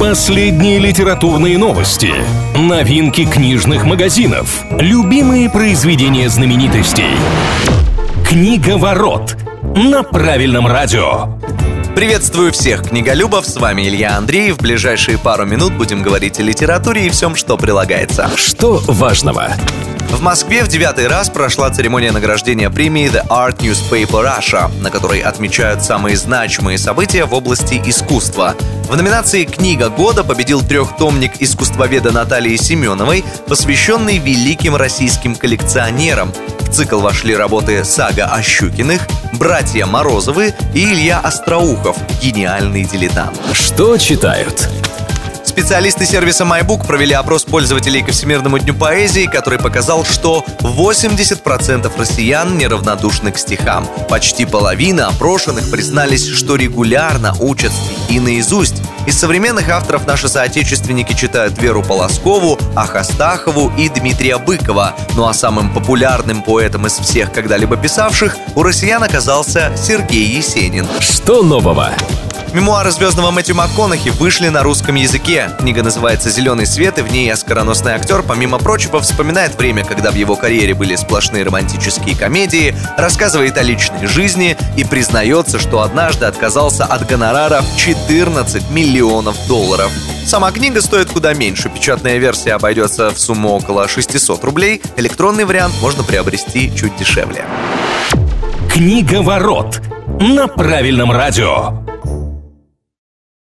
Последние литературные новости, новинки книжных магазинов, любимые произведения знаменитостей. Книга ворот на правильном радио. Приветствую всех книголюбов, с вами Илья Андреев. В ближайшие пару минут будем говорить о литературе и всем, что прилагается. Что важного? В Москве в девятый раз прошла церемония награждения премии The Art Newspaper Russia, на которой отмечают самые значимые события в области искусства. В номинации «Книга года» победил трехтомник искусствоведа Натальи Семеновой, посвященный великим российским коллекционерам. В цикл вошли работы «Сага о Щукиных», «Братья Морозовы» и Илья Остроухов «Гениальный дилетант». Что читают? Специалисты сервиса MyBook провели опрос пользователей ко Всемирному дню поэзии, который показал, что 80% россиян неравнодушны к стихам. Почти половина опрошенных признались, что регулярно учат стихи наизусть. Из современных авторов наши соотечественники читают Веру Полоскову, Ахастахову и Дмитрия Быкова. Ну а самым популярным поэтом из всех когда-либо писавших у россиян оказался Сергей Есенин. Что нового? Мемуары звездного Мэтью МакКонахи вышли на русском языке. Книга называется «Зеленый свет», и в ней оскароносный актер, помимо прочего, вспоминает время, когда в его карьере были сплошные романтические комедии, рассказывает о личной жизни и признается, что однажды отказался от гонорара в 14 миллионов долларов. Сама книга стоит куда меньше. Печатная версия обойдется в сумму около 600 рублей. Электронный вариант можно приобрести чуть дешевле. Книга ворот на правильном радио.